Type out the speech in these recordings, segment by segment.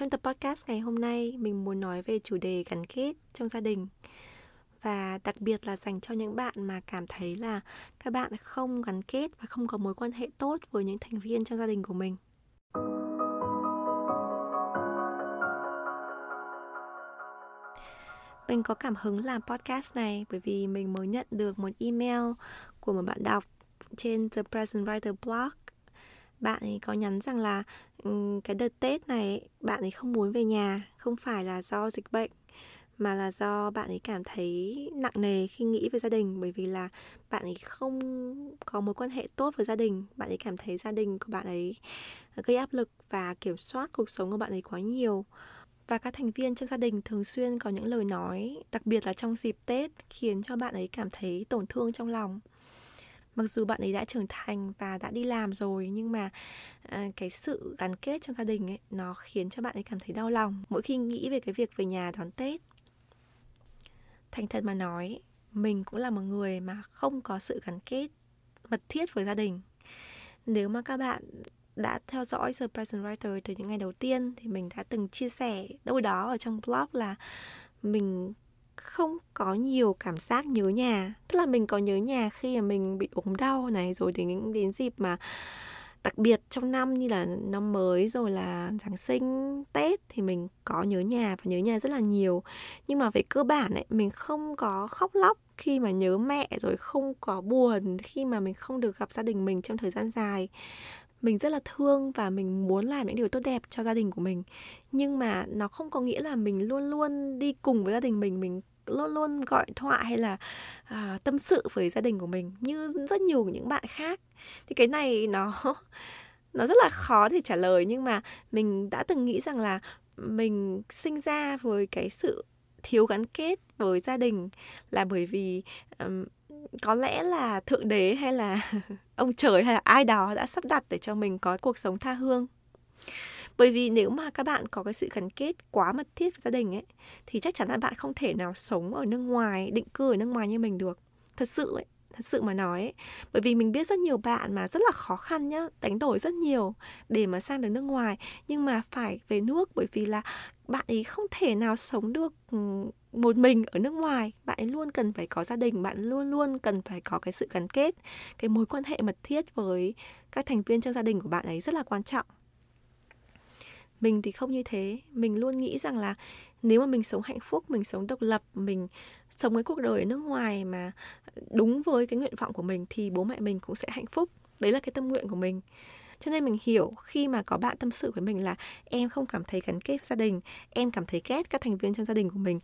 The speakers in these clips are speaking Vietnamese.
Trong tập podcast ngày hôm nay, mình muốn nói về chủ đề gắn kết trong gia đình và đặc biệt là dành cho những bạn mà cảm thấy là các bạn không gắn kết và không có mối quan hệ tốt với những thành viên trong gia đình của mình. Mình có cảm hứng làm podcast này bởi vì mình mới nhận được một email của một bạn đọc trên The Present Writer blog bạn ấy có nhắn rằng là cái đợt Tết này bạn ấy không muốn về nhà, không phải là do dịch bệnh mà là do bạn ấy cảm thấy nặng nề khi nghĩ về gia đình. Bởi vì là bạn ấy không có mối quan hệ tốt với gia đình bạn ấy cảm thấy gia đình của bạn ấy gây áp lực và kiểm soát cuộc sống của bạn ấy quá nhiều. Và các thành viên trong gia đình thường xuyên có những lời nói đặc biệt là trong dịp tết khiến cho bạn ấy cảm thấy tổn thương trong lòng mặc dù bạn ấy đã trưởng thành và đã đi làm rồi nhưng mà à, cái sự gắn kết trong gia đình ấy nó khiến cho bạn ấy cảm thấy đau lòng mỗi khi nghĩ về cái việc về nhà đón tết. Thành thật mà nói mình cũng là một người mà không có sự gắn kết mật thiết với gia đình. Nếu mà các bạn đã theo dõi The Present Writer từ những ngày đầu tiên thì mình đã từng chia sẻ đâu đó ở trong blog là mình không có nhiều cảm giác nhớ nhà. Tức là mình có nhớ nhà khi mà mình bị ốm đau này, rồi đến đến dịp mà đặc biệt trong năm như là năm mới, rồi là giáng sinh, tết thì mình có nhớ nhà và nhớ nhà rất là nhiều. Nhưng mà về cơ bản ấy, mình không có khóc lóc khi mà nhớ mẹ, rồi không có buồn khi mà mình không được gặp gia đình mình trong thời gian dài. Mình rất là thương và mình muốn làm những điều tốt đẹp cho gia đình của mình. Nhưng mà nó không có nghĩa là mình luôn luôn đi cùng với gia đình mình mình luôn luôn gọi thoại hay là à, tâm sự với gia đình của mình như rất nhiều những bạn khác. Thì cái này nó nó rất là khó để trả lời nhưng mà mình đã từng nghĩ rằng là mình sinh ra với cái sự thiếu gắn kết với gia đình là bởi vì um, có lẽ là thượng đế hay là ông trời hay là ai đó đã sắp đặt để cho mình có cuộc sống tha hương bởi vì nếu mà các bạn có cái sự gắn kết quá mật thiết với gia đình ấy, thì chắc chắn là bạn không thể nào sống ở nước ngoài, định cư ở nước ngoài như mình được. Thật sự ấy, thật sự mà nói ấy. bởi vì mình biết rất nhiều bạn mà rất là khó khăn nhá, đánh đổi rất nhiều để mà sang được nước ngoài. Nhưng mà phải về nước bởi vì là bạn ấy không thể nào sống được một mình ở nước ngoài. Bạn ấy luôn cần phải có gia đình, bạn luôn luôn cần phải có cái sự gắn kết, cái mối quan hệ mật thiết với các thành viên trong gia đình của bạn ấy rất là quan trọng mình thì không như thế. Mình luôn nghĩ rằng là nếu mà mình sống hạnh phúc, mình sống độc lập, mình sống cái cuộc đời ở nước ngoài mà đúng với cái nguyện vọng của mình thì bố mẹ mình cũng sẽ hạnh phúc. Đấy là cái tâm nguyện của mình. Cho nên mình hiểu khi mà có bạn tâm sự với mình là em không cảm thấy gắn kết với gia đình, em cảm thấy ghét các thành viên trong gia đình của mình.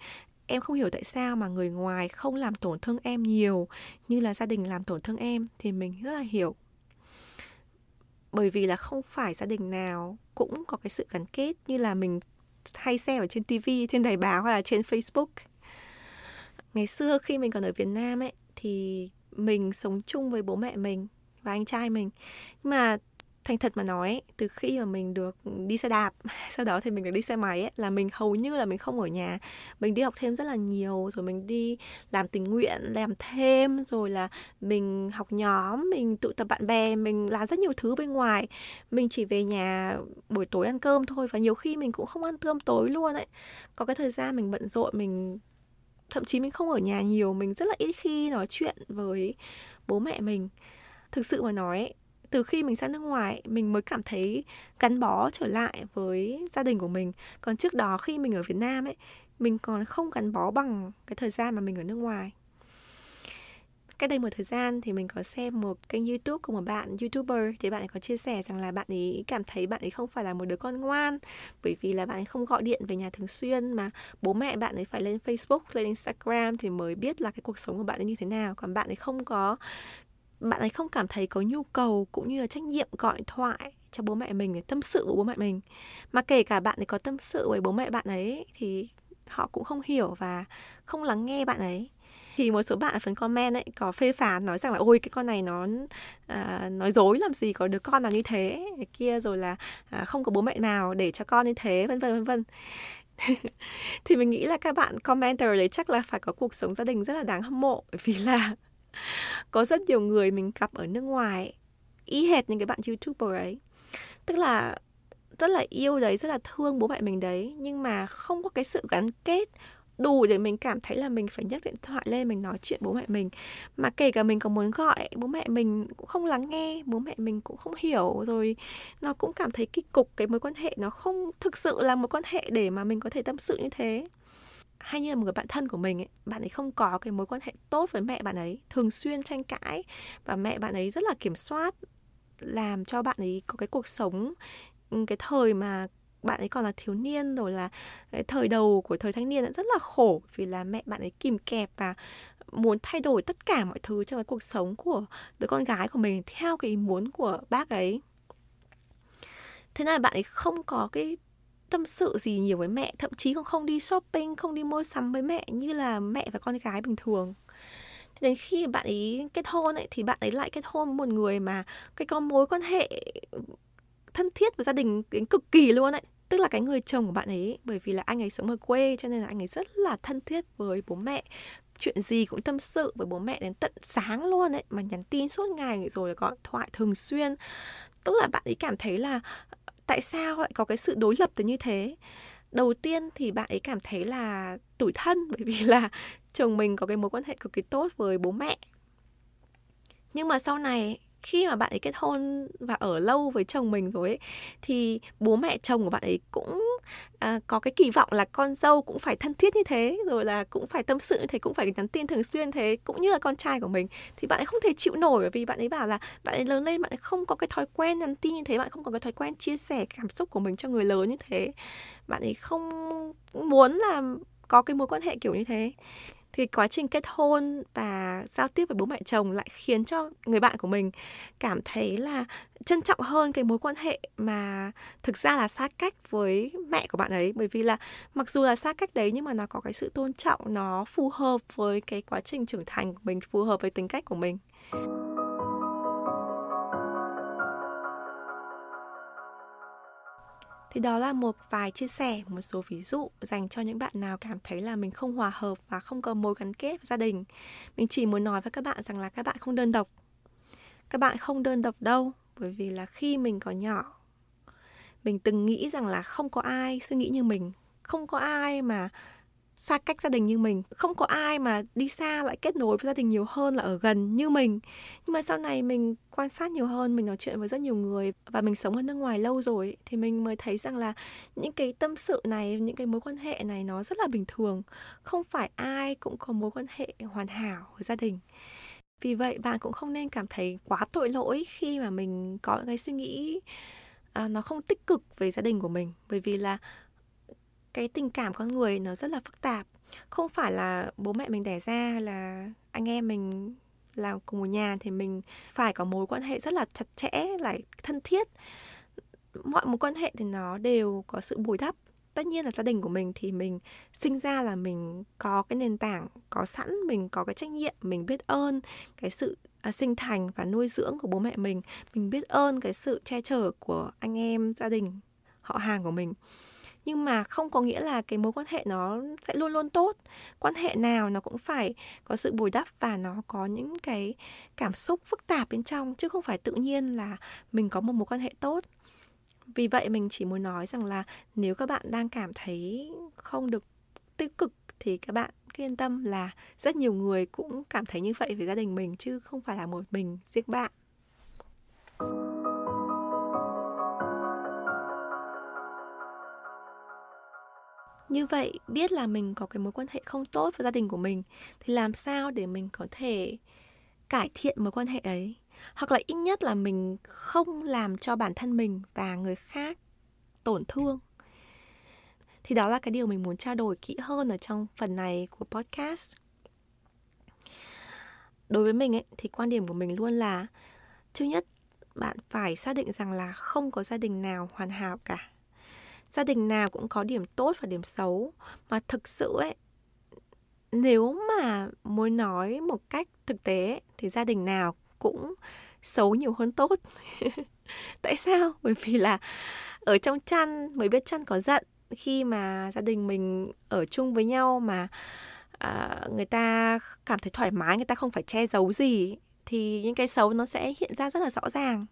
Em không hiểu tại sao mà người ngoài không làm tổn thương em nhiều như là gia đình làm tổn thương em thì mình rất là hiểu bởi vì là không phải gia đình nào cũng có cái sự gắn kết như là mình hay xem ở trên TV, trên đài báo hoặc là trên Facebook. Ngày xưa khi mình còn ở Việt Nam ấy thì mình sống chung với bố mẹ mình và anh trai mình. Nhưng mà thành thật mà nói từ khi mà mình được đi xe đạp sau đó thì mình được đi xe máy ấy, là mình hầu như là mình không ở nhà. Mình đi học thêm rất là nhiều rồi mình đi làm tình nguyện làm thêm rồi là mình học nhóm mình tụ tập bạn bè mình làm rất nhiều thứ bên ngoài. Mình chỉ về nhà buổi tối ăn cơm thôi và nhiều khi mình cũng không ăn cơm tối luôn ấy. Có cái thời gian mình bận rộn mình thậm chí mình không ở nhà nhiều mình rất là ít khi nói chuyện với bố mẹ mình. Thực sự mà nói từ khi mình sang nước ngoài, mình mới cảm thấy gắn bó trở lại với gia đình của mình. Còn trước đó khi mình ở việt nam ấy, mình còn không gắn bó bằng cái thời gian mà mình ở nước ngoài. Cách đây một thời gian thì mình có xem một kênh youtube của một bạn youtuber thì bạn ấy có chia sẻ rằng là bạn ấy cảm thấy bạn ấy không phải là một đứa con ngoan, bởi vì là bạn ấy không gọi điện về nhà thường xuyên mà bố mẹ bạn ấy phải lên facebook, lên instagram thì mới biết là cái cuộc sống của bạn ấy như thế nào. Còn bạn ấy không có bạn ấy không cảm thấy có nhu cầu cũng như là trách nhiệm gọi thoại cho bố mẹ mình để tâm sự với bố mẹ mình. Mà kể cả bạn ấy có tâm sự với bố mẹ bạn ấy thì họ cũng không hiểu và không lắng nghe bạn ấy. Thì một số bạn ở phần comment ấy có phê phán nói rằng là ôi cái con này nó à, nói dối làm gì có đứa con nào như thế cái kia rồi là à, không có bố mẹ nào để cho con như thế vân vân vân vân. Thì mình nghĩ là các bạn commenter đấy chắc là phải có cuộc sống gia đình rất là đáng hâm mộ bởi vì là có rất nhiều người mình gặp ở nước ngoài, y hệt những cái bạn youtuber ấy. Tức là, rất là yêu đấy, rất là thương bố mẹ mình đấy, nhưng mà không có cái sự gắn kết đủ để mình cảm thấy là mình phải nhấc điện thoại lên mình nói chuyện bố mẹ mình. Mà kể cả mình có muốn gọi, bố mẹ mình cũng không lắng nghe, bố mẹ mình cũng không hiểu, rồi nó cũng cảm thấy kỳ cục cái mối quan hệ, nó không thực sự là một quan hệ để mà mình có thể tâm sự như thế hay như là một người bạn thân của mình ấy, bạn ấy không có cái mối quan hệ tốt với mẹ bạn ấy thường xuyên tranh cãi và mẹ bạn ấy rất là kiểm soát làm cho bạn ấy có cái cuộc sống ừ, cái thời mà bạn ấy còn là thiếu niên rồi là cái thời đầu của thời thanh niên rất là khổ vì là mẹ bạn ấy kìm kẹp và muốn thay đổi tất cả mọi thứ trong cái cuộc sống của đứa con gái của mình theo cái ý muốn của bác ấy. Thế nên là bạn ấy không có cái tâm sự gì nhiều với mẹ, thậm chí còn không đi shopping, không đi mua sắm với mẹ như là mẹ và con gái bình thường. Đến khi bạn ấy kết hôn ấy, thì bạn ấy lại kết hôn với một người mà cái có mối quan hệ thân thiết với gia đình đến cực kỳ luôn ấy. Tức là cái người chồng của bạn ấy, bởi vì là anh ấy sống ở quê cho nên là anh ấy rất là thân thiết với bố mẹ. Chuyện gì cũng tâm sự với bố mẹ đến tận sáng luôn ấy, mà nhắn tin suốt ngày rồi gọi thoại thường xuyên. Tức là bạn ấy cảm thấy là tại sao lại có cái sự đối lập tới như thế. Đầu tiên thì bạn ấy cảm thấy là tủi thân, bởi vì là chồng mình có cái mối quan hệ cực kỳ tốt với bố mẹ. Nhưng mà sau này khi mà bạn ấy kết hôn và ở lâu với chồng mình rồi ấy, thì bố mẹ chồng của bạn ấy cũng à, có cái kỳ vọng là con dâu cũng phải thân thiết như thế rồi là cũng phải tâm sự như thế cũng phải nhắn tin thường xuyên thế cũng như là con trai của mình. Thì bạn ấy không thể chịu nổi bởi vì bạn ấy bảo là bạn ấy lớn lên bạn ấy không có cái thói quen nhắn tin như thế bạn không có cái thói quen chia sẻ cảm xúc của mình cho người lớn như thế. Bạn ấy không muốn là có cái mối quan hệ kiểu như thế thì quá trình kết hôn và giao tiếp với bố mẹ chồng lại khiến cho người bạn của mình cảm thấy là trân trọng hơn cái mối quan hệ mà thực ra là xa cách với mẹ của bạn ấy. Bởi vì là mặc dù là xa cách đấy nhưng mà nó có cái sự tôn trọng, nó phù hợp với cái quá trình trưởng thành của mình, phù hợp với tính cách của mình. Thì đó là một vài chia sẻ, một số ví dụ dành cho những bạn nào cảm thấy là mình không hòa hợp và không có mối gắn kết với gia đình. Mình chỉ muốn nói với các bạn rằng là các bạn không đơn độc. Các bạn không đơn độc đâu, bởi vì là khi mình còn nhỏ, mình từng nghĩ rằng là không có ai suy nghĩ như mình. Không có ai mà xa cách gia đình như mình. Không có ai mà đi xa lại kết nối với gia đình nhiều hơn là ở gần như mình. Nhưng mà sau này mình quan sát nhiều hơn mình nói chuyện với rất nhiều người và mình sống ở nước ngoài lâu rồi thì mình mới thấy rằng là những cái tâm sự này những cái mối quan hệ này nó rất là bình thường. Không phải ai cũng có mối quan hệ hoàn hảo với gia đình. Vì vậy bạn cũng không nên cảm thấy quá tội lỗi khi mà mình có cái suy nghĩ à, nó không tích cực về gia đình của mình. Bởi vì là cái tình cảm con người nó rất là phức tạp. Không phải là bố mẹ mình đẻ ra là anh em mình làm cùng một nhà thì mình phải có mối quan hệ rất là chặt chẽ lại thân thiết. Mọi mối quan hệ thì nó đều có sự bồi đắp. Tất nhiên là gia đình của mình thì mình sinh ra là mình có cái nền tảng có sẵn mình có cái trách nhiệm mình biết ơn cái sự à, sinh thành và nuôi dưỡng của bố mẹ mình. Mình biết ơn cái sự che chở của anh em gia đình họ hàng của mình nhưng mà không có nghĩa là cái mối quan hệ nó sẽ luôn luôn tốt. Quan hệ nào nó cũng phải có sự bồi đắp và nó có những cái cảm xúc phức tạp bên trong, chứ không phải tự nhiên là mình có một mối quan hệ tốt. Vì vậy mình chỉ muốn nói rằng là nếu các bạn đang cảm thấy không được tích cực thì các bạn cứ yên tâm là rất nhiều người cũng cảm thấy như vậy về gia đình mình, chứ không phải là một mình, riêng bạn. Như vậy, biết là mình có cái mối quan hệ không tốt với gia đình của mình, thì làm sao để mình có thể cải thiện mối quan hệ ấy? Hoặc là ít nhất là mình không làm cho bản thân mình và người khác tổn thương. Thì đó là cái điều mình muốn trao đổi kỹ hơn ở trong phần này của podcast. Đối với mình ấy, thì quan điểm của mình luôn là, thứ nhất, bạn phải xác định rằng là không có gia đình nào hoàn hảo cả gia đình nào cũng có điểm tốt và điểm xấu. Mà thực sự ấy nếu mà muốn nói một cách thực tế thì gia đình nào cũng xấu nhiều hơn tốt. Tại sao? Bởi vì là ở trong chăn mới biết chăn có giận. Khi mà gia đình mình ở chung với nhau mà à, người ta cảm thấy thoải mái người ta không phải che giấu gì thì những cái xấu nó sẽ hiện ra rất là rõ ràng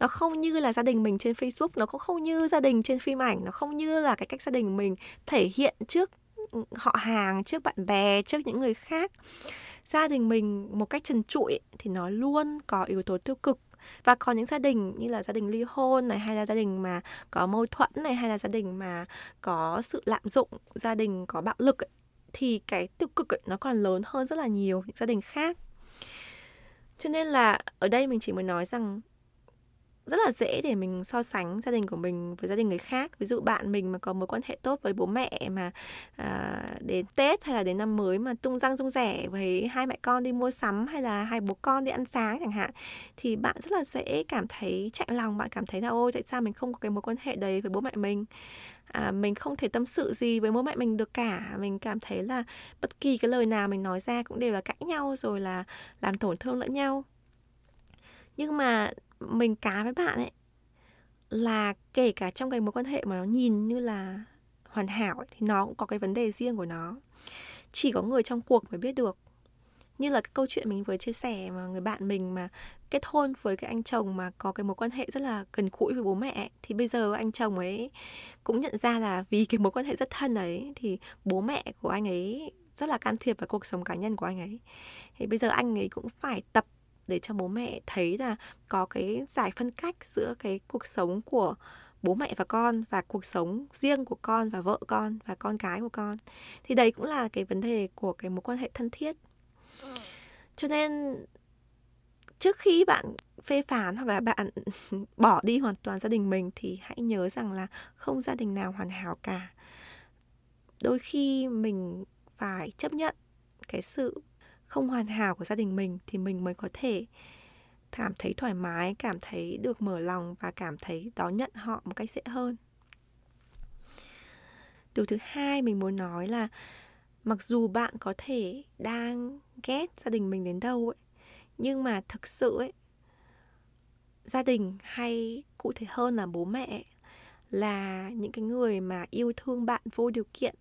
nó không như là gia đình mình trên Facebook nó cũng không như gia đình trên phim ảnh nó không như là cái cách gia đình mình thể hiện trước ừ, họ hàng trước bạn bè trước những người khác. Gia đình mình một cách trần trụi thì nó luôn có yếu tố tiêu cực. Và có những gia đình như là gia đình ly hôn này hay là gia đình mà có mâu thuẫn này hay là gia đình mà có sự lạm dụng gia đình có bạo lực ấy, thì cái tiêu cực ấy, nó còn lớn hơn rất là nhiều những gia đình khác. Cho nên là ở đây mình chỉ muốn nói rằng rất là dễ để mình so sánh gia đình của mình với gia đình người khác. Ví dụ bạn mình mà có mối quan hệ tốt với bố mẹ mà à, đến tết hay là đến năm mới mà tung răng tung rẻ với hai mẹ con đi mua sắm hay là hai bố con đi ăn sáng chẳng hạn thì bạn rất là dễ cảm thấy chạy lòng. Bạn cảm thấy là ôi tại sao mình không có cái mối quan hệ đấy với bố mẹ mình? À, mình không thể tâm sự gì với bố mẹ mình được cả. Mình cảm thấy là bất kỳ cái lời nào mình nói ra cũng đều là cãi nhau rồi là làm tổn thương lẫn nhau. Nhưng mà mình cá với bạn ấy là kể cả trong cái mối quan hệ mà nó nhìn như là hoàn hảo ấy, thì nó cũng có cái vấn đề riêng của nó. Chỉ có người trong cuộc mới biết được. Như là cái câu chuyện mình vừa chia sẻ mà người bạn mình mà kết hôn với cái anh chồng mà có cái mối quan hệ rất là gần gũi với bố mẹ thì bây giờ anh chồng ấy cũng nhận ra là vì cái mối quan hệ rất thân ấy thì bố mẹ của anh ấy rất là can thiệp vào cuộc sống cá nhân của anh ấy. Thì bây giờ anh ấy cũng phải tập để cho bố mẹ thấy là có cái giải phân cách giữa cái cuộc sống của bố mẹ và con và cuộc sống riêng của con và vợ con và con cái của con. Thì đấy cũng là cái vấn đề của cái mối quan hệ thân thiết. Cho nên trước khi bạn phê phán hoặc là bạn bỏ đi hoàn toàn gia đình mình thì hãy nhớ rằng là không gia đình nào hoàn hảo cả. Đôi khi mình phải chấp nhận cái sự không hoàn hảo của gia đình mình thì mình mới có thể cảm thấy thoải mái, cảm thấy được mở lòng và cảm thấy đón nhận họ một cách dễ hơn. Điều thứ hai mình muốn nói là mặc dù bạn có thể đang ghét gia đình mình đến đâu ấy, nhưng mà thực sự ấy, gia đình hay cụ thể hơn là bố mẹ là những cái người mà yêu thương bạn vô điều kiện,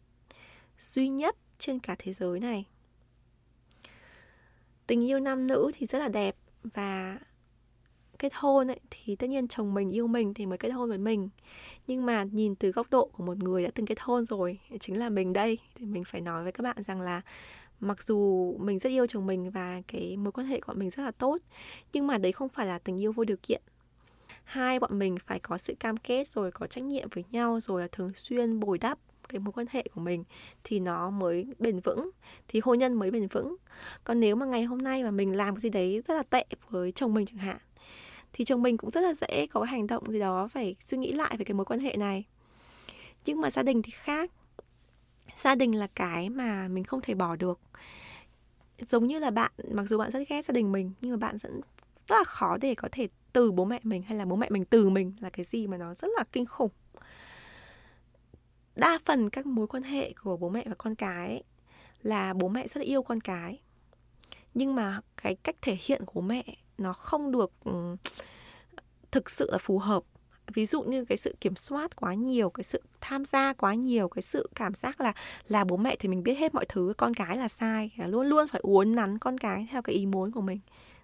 duy nhất trên cả thế giới này tình yêu nam nữ thì rất là đẹp và kết hôn ấy, thì tất nhiên chồng mình yêu mình thì mới kết hôn với mình. Nhưng mà nhìn từ góc độ của một người đã từng kết hôn rồi chính là mình đây thì mình phải nói với các bạn rằng là mặc dù mình rất yêu chồng mình và cái mối quan hệ của mình rất là tốt nhưng mà đấy không phải là tình yêu vô điều kiện. Hai bọn mình phải có sự cam kết rồi có trách nhiệm với nhau rồi là thường xuyên bồi đắp cái mối quan hệ của mình thì nó mới bền vững, thì hôn nhân mới bền vững. Còn nếu mà ngày hôm nay mà mình làm cái gì đấy rất là tệ với chồng mình chẳng hạn, thì chồng mình cũng rất là dễ có cái hành động gì đó phải suy nghĩ lại về cái mối quan hệ này. Nhưng mà gia đình thì khác. Gia đình là cái mà mình không thể bỏ được. Giống như là bạn, mặc dù bạn rất ghét gia đình mình, nhưng mà bạn vẫn rất là khó để có thể từ bố mẹ mình hay là bố mẹ mình từ mình là cái gì mà nó rất là kinh khủng đa phần các mối quan hệ của bố mẹ và con cái là bố mẹ rất yêu con cái. Nhưng mà cái cách thể hiện của bố mẹ nó không được ừ, thực sự là phù hợp. Ví dụ như cái sự kiểm soát quá nhiều, cái sự tham gia quá nhiều, cái sự cảm giác là là bố mẹ thì mình biết hết mọi thứ, con cái là sai luôn luôn phải uốn nắn con cái theo cái ý muốn của mình.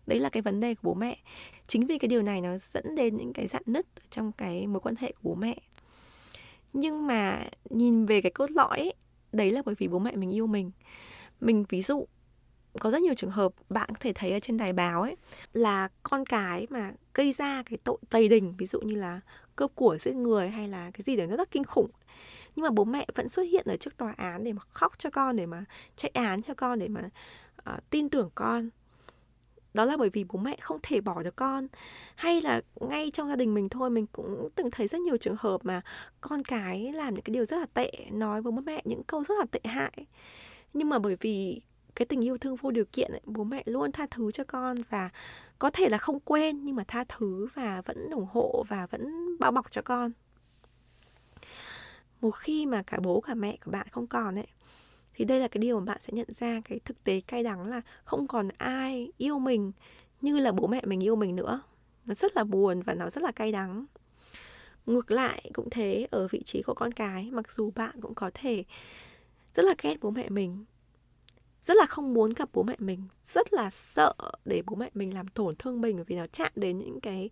Đấy là cái vấn đề của bố mẹ. Chính vì cái điều này nó dẫn đến những cái dạn nứt trong cái mối quan hệ của bố mẹ nhưng mà nhìn về cái cốt lõi ấy, đấy là bởi vì bố mẹ mình yêu mình. Mình ví dụ có rất nhiều trường hợp bạn có thể thấy ở trên đài báo ấy là con cái mà gây ra cái tội tày đình ví dụ như là cướp của giết người hay là cái gì đấy nó rất kinh khủng. Nhưng mà bố mẹ vẫn xuất hiện ở trước tòa án để mà khóc cho con để mà chạy án cho con để mà uh, tin tưởng con đó là bởi vì bố mẹ không thể bỏ được con. Hay là ngay trong gia đình mình thôi mình cũng từng thấy rất nhiều trường hợp mà con cái làm những cái điều rất là tệ nói với bố mẹ những câu rất là tệ hại. Nhưng mà bởi vì cái tình yêu thương vô điều kiện ấy, bố mẹ luôn tha thứ cho con và có thể là không quên nhưng mà tha thứ và vẫn ủng hộ và vẫn bao bọc cho con. Một khi mà cả bố cả mẹ của bạn không còn ấy thì đây là cái điều mà bạn sẽ nhận ra cái thực tế cay đắng là không còn ai yêu mình như là bố mẹ mình yêu mình nữa. Nó rất là buồn và nó rất là cay đắng. Ngược lại cũng thế, ở vị trí của con cái, mặc dù bạn cũng có thể rất là ghét bố mẹ mình, rất là không muốn gặp bố mẹ mình, rất là sợ để bố mẹ mình làm tổn thương mình vì nó chạm đến những cái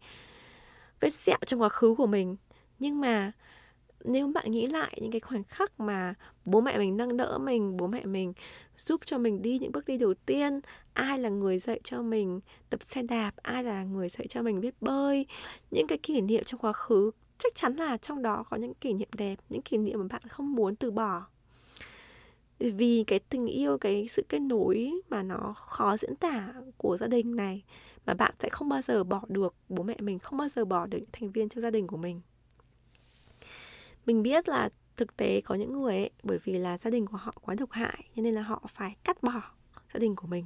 vết sẹo trong quá khứ của mình. Nhưng mà nếu bạn nghĩ lại những cái khoảnh khắc mà bố mẹ mình nâng đỡ mình, bố mẹ mình giúp cho mình đi những bước đi đầu tiên, ai là người dạy cho mình tập xe đạp, ai là người dạy cho mình biết bơi, những cái kỷ niệm trong quá khứ, chắc chắn là trong đó có những kỷ niệm đẹp, những kỷ niệm mà bạn không muốn từ bỏ. Vì cái tình yêu, cái sự kết nối mà nó khó diễn tả của gia đình này mà bạn sẽ không bao giờ bỏ được, bố mẹ mình không bao giờ bỏ được những thành viên trong gia đình của mình mình biết là thực tế có những người ấy bởi vì là gia đình của họ quá độc hại cho nên là họ phải cắt bỏ gia đình của mình.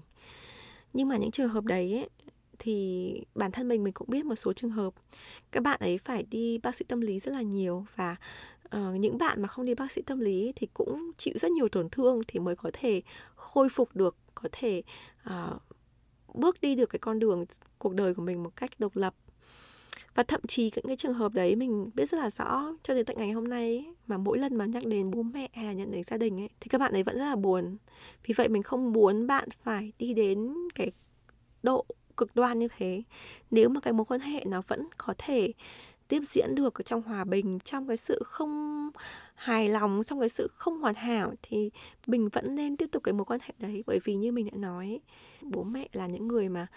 Nhưng mà những trường hợp đấy ấy, thì bản thân mình mình cũng biết một số trường hợp. Các bạn ấy phải đi bác sĩ tâm lý rất là nhiều và uh, những bạn mà không đi bác sĩ tâm lý thì cũng chịu rất nhiều tổn thương thì mới có thể khôi phục được có thể uh, bước đi được cái con đường cuộc đời của mình một cách độc lập và thậm chí những cái trường hợp đấy mình biết rất là rõ cho đến tận ngày hôm nay ấy, mà mỗi lần mà nhắc đến bố mẹ hay là nhận đến gia đình ấy thì các bạn ấy vẫn rất là buồn. Vì vậy mình không muốn bạn phải đi đến cái độ cực đoan như thế. Nếu mà cái mối quan hệ nó vẫn có thể tiếp diễn được ở trong hòa bình trong cái sự không hài lòng trong cái sự không hoàn hảo thì mình vẫn nên tiếp tục cái mối quan hệ đấy. Bởi vì như mình đã nói bố mẹ là những người mà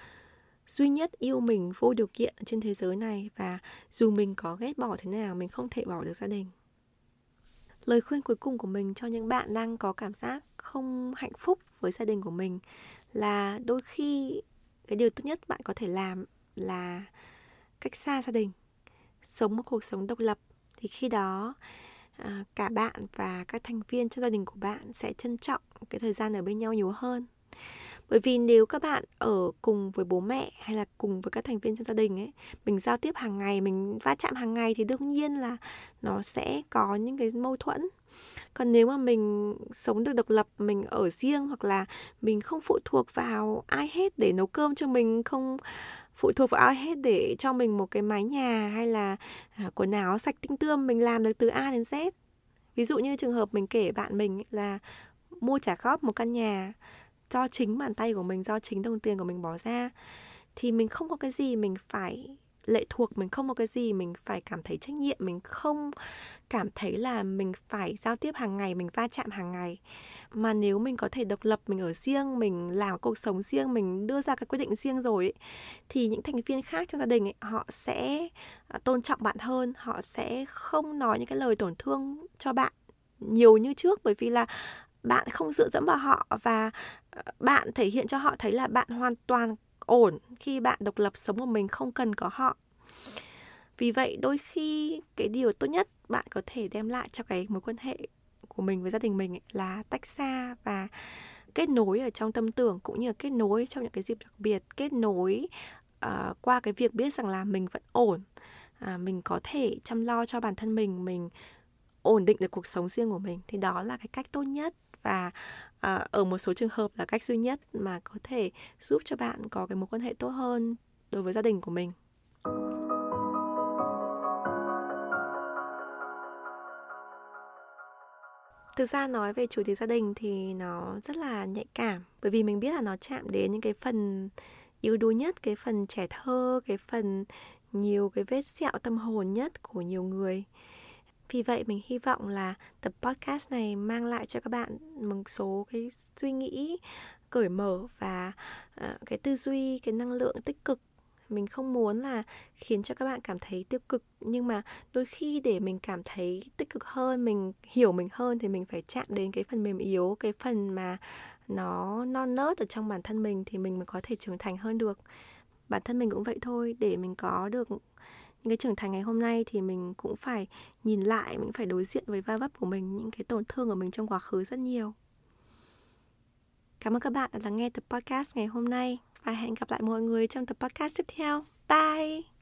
duy nhất yêu mình vô điều kiện trên thế giới này và dù mình có ghét bỏ thế nào, mình không thể bỏ được gia đình. Lời khuyên cuối cùng của mình cho những bạn đang có cảm giác không hạnh phúc với gia đình của mình là đôi khi cái điều tốt nhất bạn có thể làm là cách xa gia đình, sống một cuộc sống độc lập. Thì khi đó à, cả bạn và các thành viên trong gia đình của bạn sẽ trân trọng cái thời gian ở bên nhau nhiều hơn bởi vì nếu các bạn ở cùng với bố mẹ hay là cùng với các thành viên trong gia đình ấy, mình giao tiếp hàng ngày, mình va chạm hàng ngày thì đương nhiên là nó sẽ có những cái mâu thuẫn. Còn nếu mà mình sống được độc lập, mình ở riêng hoặc là mình không phụ thuộc vào ai hết để nấu cơm cho mình, không phụ thuộc vào ai hết để cho mình một cái mái nhà hay là à, quần áo sạch tinh tươm mình làm được từ A đến Z. Ví dụ như trường hợp mình kể bạn mình là mua trả góp một căn nhà do chính bàn tay của mình do chính đồng tiền của mình bỏ ra. Thì mình không có cái gì mình phải lệ thuộc mình không có cái gì mình phải cảm thấy trách nhiệm mình không cảm thấy là mình phải giao tiếp hàng ngày mình va chạm hàng ngày. Mà nếu mình có thể độc lập mình ở riêng mình làm cuộc sống riêng mình đưa ra cái quyết định riêng rồi ấy, thì những thành viên khác trong gia đình ấy, họ sẽ à, tôn trọng bạn hơn họ sẽ không nói những cái lời tổn thương cho bạn nhiều như trước. Bởi vì là bạn không dựa dẫm vào họ và bạn thể hiện cho họ thấy là bạn hoàn toàn ổn khi bạn độc lập sống một mình không cần có họ. Vì vậy đôi khi cái điều tốt nhất bạn có thể đem lại cho cái mối quan hệ của mình với gia đình mình ấy là tách xa và kết nối ở trong tâm tưởng cũng như là kết nối trong những cái dịp đặc biệt kết nối uh, qua cái việc biết rằng là mình vẫn ổn à, mình có thể chăm lo cho bản thân mình mình ổn định được cuộc sống riêng của mình. Thì đó là cái cách tốt nhất và à, ở một số trường hợp là cách duy nhất mà có thể giúp cho bạn có cái mối quan hệ tốt hơn đối với gia đình của mình. Thực ra nói về chủ đề gia đình thì nó rất là nhạy cảm bởi vì mình biết là nó chạm đến những cái phần yếu đuối nhất cái phần trẻ thơ cái phần nhiều cái vết sẹo tâm hồn nhất của nhiều người vì vậy mình hy vọng là tập podcast này mang lại cho các bạn một số cái suy nghĩ cởi mở và uh, cái tư duy cái năng lượng tích cực. Mình không muốn là khiến cho các bạn cảm thấy tiêu cực nhưng mà đôi khi để mình cảm thấy tích cực hơn mình hiểu mình hơn thì mình phải chạm đến cái phần mềm yếu cái phần mà nó non nớt ở trong bản thân mình thì mình mới có thể trưởng thành hơn được. Bản thân mình cũng vậy thôi để mình có được những cái trưởng thành ngày hôm nay thì mình cũng phải nhìn lại, mình phải đối diện với va vấp của mình, những cái tổn thương của mình trong quá khứ rất nhiều. Cảm ơn các bạn đã lắng nghe tập podcast ngày hôm nay và hẹn gặp lại mọi người trong tập podcast tiếp theo. Bye!